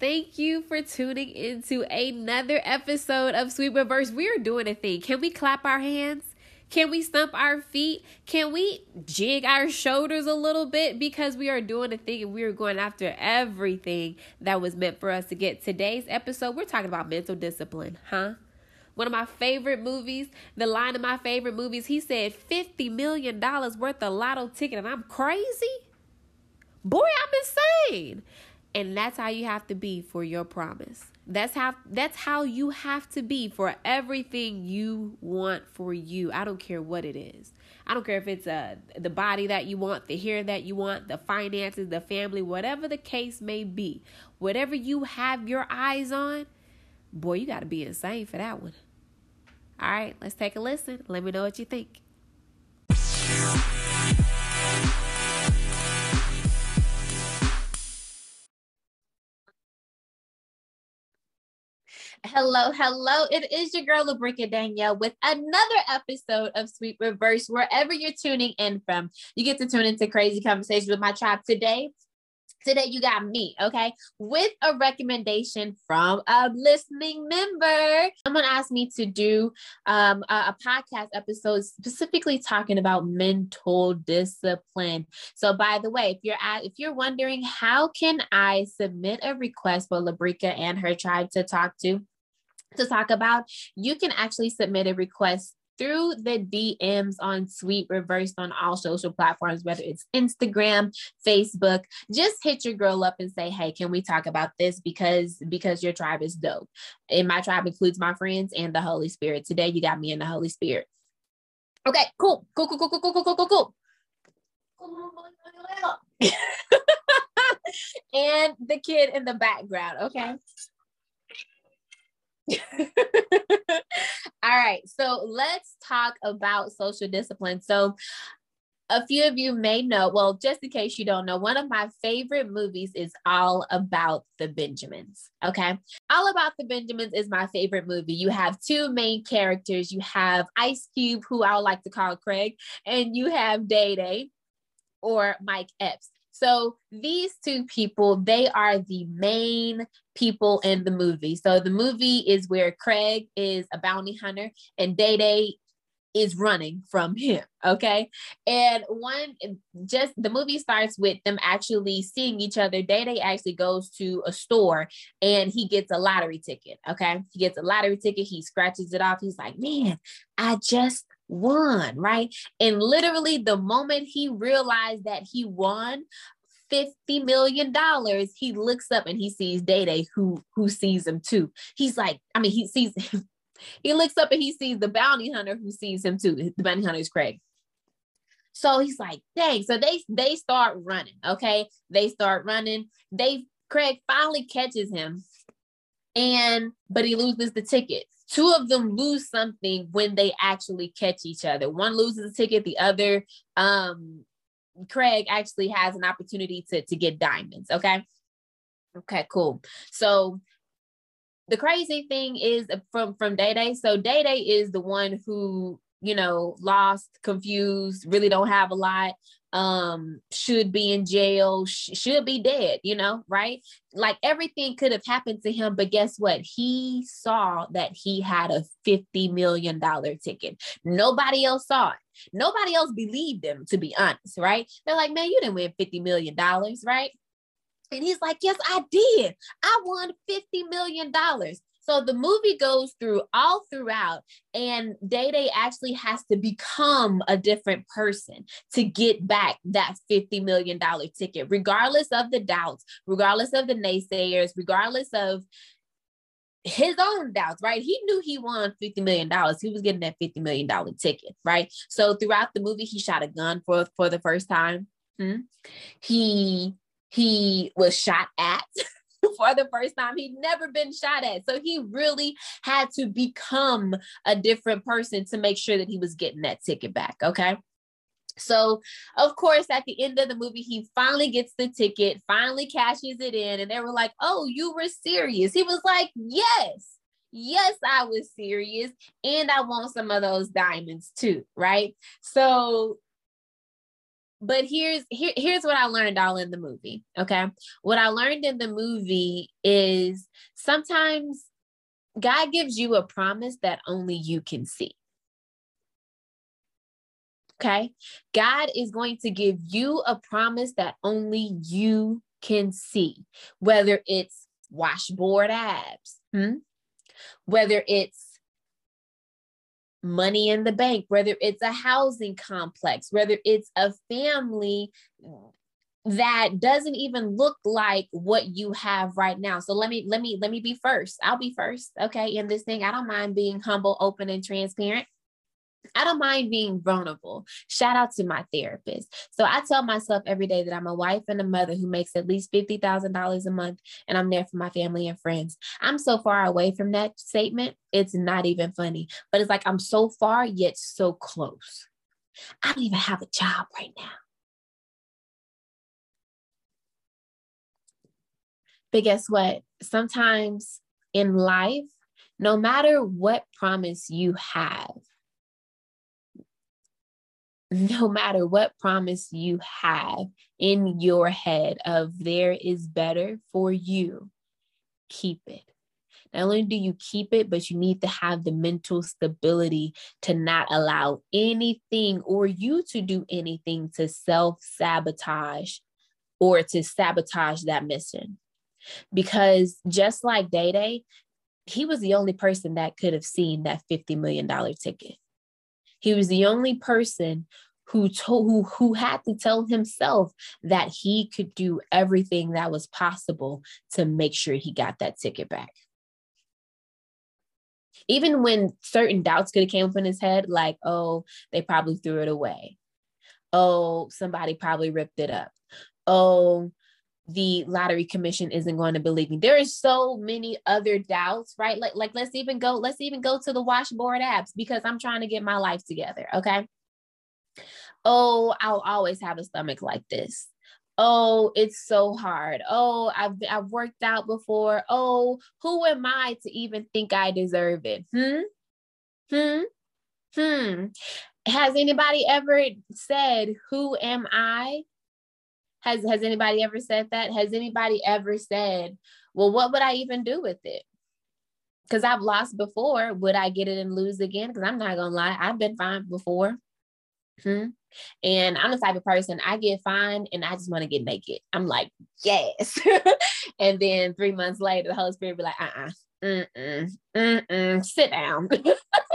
Thank you for tuning into another episode of Sweet Reverse. We are doing a thing. Can we clap our hands? Can we stump our feet? Can we jig our shoulders a little bit? Because we are doing a thing and we are going after everything that was meant for us to get. Today's episode, we're talking about mental discipline, huh? One of my favorite movies, the line of my favorite movies, he said $50 million worth of lotto ticket, and I'm crazy? Boy, I'm insane. And that's how you have to be for your promise. That's how that's how you have to be for everything you want for you. I don't care what it is. I don't care if it's uh the body that you want, the hair that you want, the finances, the family, whatever the case may be. Whatever you have your eyes on, boy, you got to be insane for that one. All right, let's take a listen. Let me know what you think. Hello, hello. It is your girl, Labrika Danielle, with another episode of Sweet Reverse. Wherever you're tuning in from, you get to tune into crazy conversations with my tribe today. Today, you got me, okay, with a recommendation from a listening member. Someone asked me to do um, a, a podcast episode specifically talking about mental discipline. So, by the way, if you're at, if you're wondering how can I submit a request for Labrika and her tribe to talk to, to talk about, you can actually submit a request through the DMs on Sweet Reversed on all social platforms, whether it's Instagram, Facebook. Just hit your girl up and say, "Hey, can we talk about this?" Because because your tribe is dope, and my tribe includes my friends and the Holy Spirit. Today, you got me in the Holy Spirit. Okay, cool. Cool, cool, cool, cool, cool, cool, cool, cool, cool, cool. and the kid in the background. Okay. All right, so let's talk about social discipline. So, a few of you may know, well, just in case you don't know, one of my favorite movies is All About the Benjamins. Okay. All About the Benjamins is my favorite movie. You have two main characters. You have Ice Cube, who I would like to call Craig, and you have Day Day or Mike Epps. So these two people, they are the main people in the movie. So the movie is where Craig is a bounty hunter and Day Day is running from him. Okay. And one, just the movie starts with them actually seeing each other. Day Day actually goes to a store and he gets a lottery ticket. Okay. He gets a lottery ticket. He scratches it off. He's like, man, I just won, right? And literally, the moment he realized that he won, $50 million, he looks up and he sees Day Day, who, who sees him too. He's like, I mean, he sees, he looks up and he sees the bounty hunter who sees him too. The bounty hunter is Craig. So he's like, dang. So they they start running. Okay. They start running. They Craig finally catches him. And but he loses the ticket two of them lose something when they actually catch each other. One loses a ticket, the other, um, Craig actually has an opportunity to, to get diamonds. Okay. Okay, cool. So the crazy thing is from from Day Day. So Day Day is the one who you know lost, confused, really don't have a lot um should be in jail sh- should be dead you know right? Like everything could have happened to him but guess what? He saw that he had a 50 million dollar ticket. Nobody else saw it. Nobody else believed him to be honest right? They're like man you didn't win 50 million dollars right? And he's like, Yes, I did. I won $50 million. So the movie goes through all throughout, and Day Day actually has to become a different person to get back that $50 million ticket, regardless of the doubts, regardless of the naysayers, regardless of his own doubts, right? He knew he won $50 million. He was getting that $50 million ticket, right? So throughout the movie, he shot a gun for, for the first time. Hmm? He he was shot at. for the first time. He'd never been shot at. So he really had to become a different person to make sure that he was getting that ticket back. Okay. So, of course, at the end of the movie, he finally gets the ticket, finally cashes it in, and they were like, Oh, you were serious. He was like, Yes, yes, I was serious. And I want some of those diamonds too. Right. So, but here's here, here's what I learned all in the movie. Okay. What I learned in the movie is sometimes God gives you a promise that only you can see. Okay. God is going to give you a promise that only you can see, whether it's washboard abs, hmm? whether it's money in the bank, whether it's a housing complex, whether it's a family that doesn't even look like what you have right now. So let me let me let me be first. I'll be first. Okay, in this thing, I don't mind being humble, open and transparent. I don't mind being vulnerable. Shout out to my therapist. So I tell myself every day that I'm a wife and a mother who makes at least $50,000 a month and I'm there for my family and friends. I'm so far away from that statement, it's not even funny. But it's like I'm so far yet so close. I don't even have a job right now. But guess what? Sometimes in life, no matter what promise you have, no matter what promise you have in your head of there is better for you, keep it. Not only do you keep it, but you need to have the mental stability to not allow anything or you to do anything to self sabotage or to sabotage that mission. Because just like Day Day, he was the only person that could have seen that $50 million ticket. He was the only person who told who who had to tell himself that he could do everything that was possible to make sure he got that ticket back. Even when certain doubts could have came up in his head, like, oh, they probably threw it away. Oh, somebody probably ripped it up. Oh, the lottery commission isn't going to believe me. There is so many other doubts, right? Like, like let's even go, let's even go to the washboard abs because I'm trying to get my life together. Okay. Oh, I'll always have a stomach like this. Oh, it's so hard. Oh, I've I've worked out before. Oh, who am I to even think I deserve it? Hmm? Hmm? Hmm. Has anybody ever said, Who am I? Has has anybody ever said that? Has anybody ever said, well, what would I even do with it? Because I've lost before. Would I get it and lose again? Because I'm not gonna lie, I've been fine before. Hmm? And I'm the type of person I get fine and I just want to get naked. I'm like, yes. and then three months later, the Holy Spirit be like, uh-uh, mm-mm, mm-mm, sit down.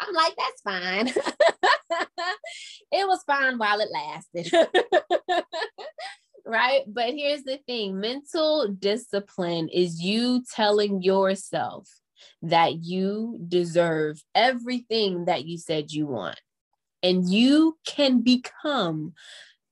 I'm like, that's fine. it was fine while it lasted. right? But here's the thing mental discipline is you telling yourself that you deserve everything that you said you want. And you can become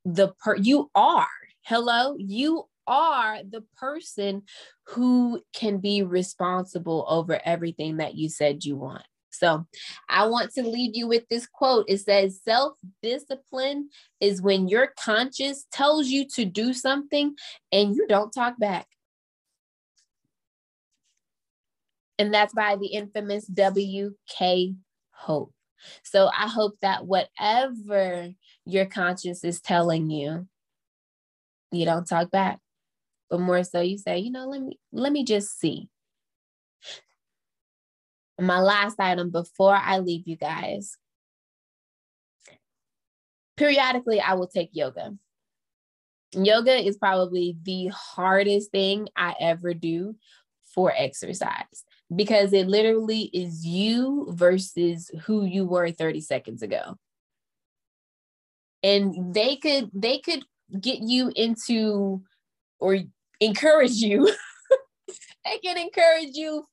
the per you are. Hello, you are the person who can be responsible over everything that you said you want. So I want to leave you with this quote. It says, Self discipline is when your conscience tells you to do something and you don't talk back. And that's by the infamous W.K. Hope. So I hope that whatever your conscience is telling you, you don't talk back, but more so you say, you know, let me let me just see my last item before I leave you guys. Periodically, I will take yoga. Yoga is probably the hardest thing I ever do for exercise because it literally is you versus who you were 30 seconds ago. And they could they could get you into or encourage you they can encourage you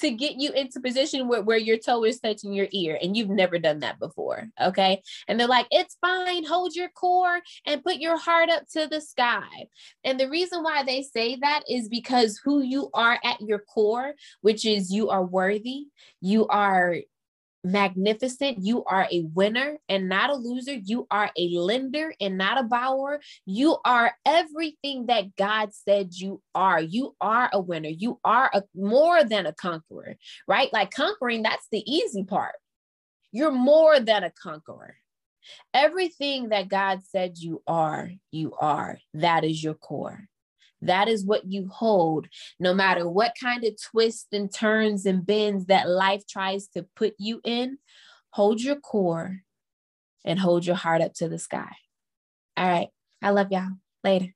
to get you into position where, where your toe is touching your ear and you've never done that before okay? And they're like it's fine hold your core and put your heart up to the sky. And the reason why they say that is because who you are at your core which is you are worthy you are magnificent. You are a winner and not a loser. You are a lender and not a borrower. You are everything that God said you are. You are a winner. You are a more than a conqueror, right? Like conquering, that's the easy part. You're more than a conqueror. Everything that God said you are, you are. That is your core. That is what you hold, no matter what kind of twists and turns and bends that life tries to put you in. Hold your core and hold your heart up to the sky. All right. I love y'all. Later.